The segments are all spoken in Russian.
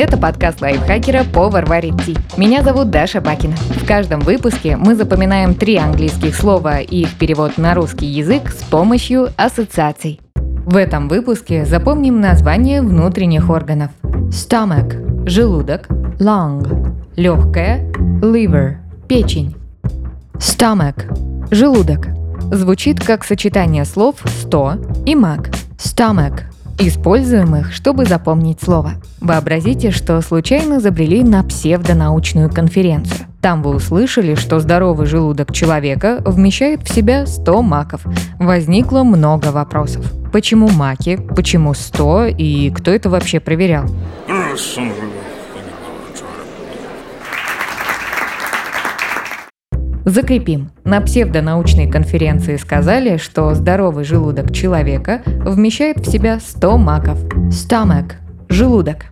Это подкаст лайфхакера «Повар варит ти». Меня зовут Даша Бакина. В каждом выпуске мы запоминаем три английских слова и их перевод на русский язык с помощью ассоциаций. В этом выпуске запомним название внутренних органов. Stomach – желудок, lung – легкое, liver – печень. Stomach – желудок. Звучит как сочетание слов «сто» и «маг». Stomach Используем их, чтобы запомнить слово. Вообразите, что случайно забрели на псевдонаучную конференцию. Там вы услышали, что здоровый желудок человека вмещает в себя 100 маков. Возникло много вопросов. Почему маки? Почему 100? И кто это вообще проверял? Закрепим. На псевдонаучной конференции сказали, что здоровый желудок человека вмещает в себя 100 маков. Stomach – желудок.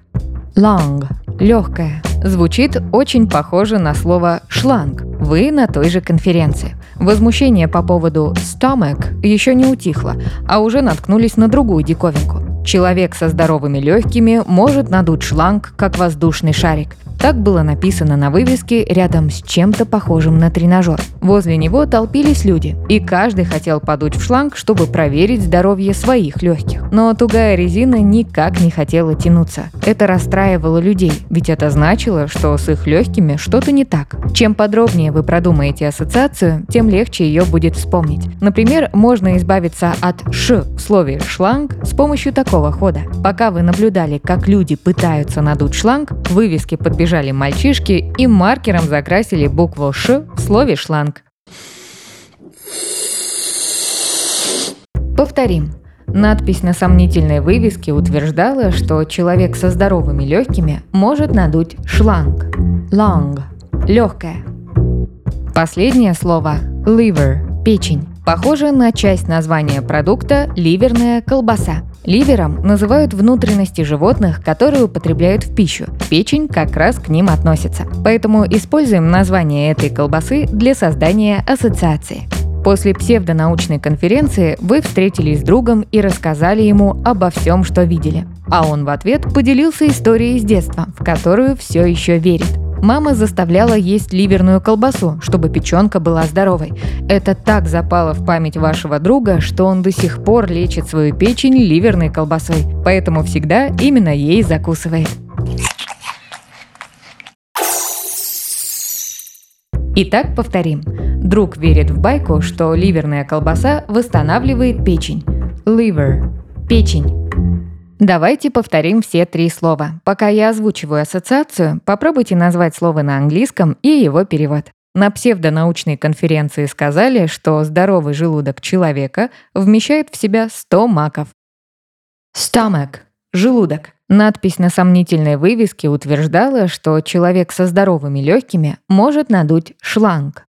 Lung – легкое. Звучит очень похоже на слово шланг. Вы на той же конференции. Возмущение по поводу stomach еще не утихло, а уже наткнулись на другую диковинку. Человек со здоровыми легкими может надуть шланг, как воздушный шарик. Так было написано на вывеске рядом с чем-то похожим на тренажер. Возле него толпились люди, и каждый хотел подуть в шланг, чтобы проверить здоровье своих легких. Но тугая резина никак не хотела тянуться. Это расстраивало людей, ведь это значило, что с их легкими что-то не так. Чем подробнее вы продумаете ассоциацию, тем легче ее будет вспомнить. Например, можно избавиться от «ш» в слове «шланг» с помощью такого хода. Пока вы наблюдали, как люди пытаются надуть шланг, вывески подбежали мальчишки и маркером закрасили букву «Ш» в слове «шланг». Повторим. Надпись на сомнительной вывеске утверждала, что человек со здоровыми легкими может надуть шланг. Lung – легкое. Последнее слово – liver – печень. Похоже на часть названия продукта «ливерная колбаса». Ливером называют внутренности животных, которые употребляют в пищу. Печень как раз к ним относится. Поэтому используем название этой колбасы для создания ассоциации. После псевдонаучной конференции вы встретились с другом и рассказали ему обо всем, что видели. А он в ответ поделился историей из детства, в которую все еще верит. Мама заставляла есть ливерную колбасу, чтобы печенка была здоровой. Это так запало в память вашего друга, что он до сих пор лечит свою печень ливерной колбасой, поэтому всегда именно ей закусывает. Итак, повторим. Друг верит в байку, что ливерная колбаса восстанавливает печень. Liver – печень. Давайте повторим все три слова. Пока я озвучиваю ассоциацию, попробуйте назвать слово на английском и его перевод. На псевдонаучной конференции сказали, что здоровый желудок человека вмещает в себя 100 маков. Stomach – желудок. Надпись на сомнительной вывеске утверждала, что человек со здоровыми легкими может надуть шланг.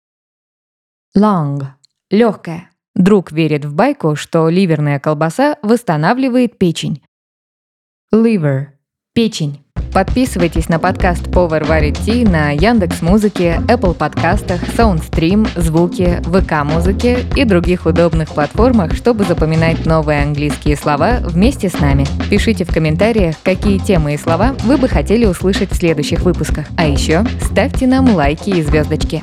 Lung – легкое. Друг верит в байку, что ливерная колбаса восстанавливает печень, Liver – печень. Подписывайтесь на подкаст «Повар варит ти» на Яндекс Музыке, Apple подкастах, Soundstream, Звуки, ВК Музыке и других удобных платформах, чтобы запоминать новые английские слова вместе с нами. Пишите в комментариях, какие темы и слова вы бы хотели услышать в следующих выпусках. А еще ставьте нам лайки и звездочки.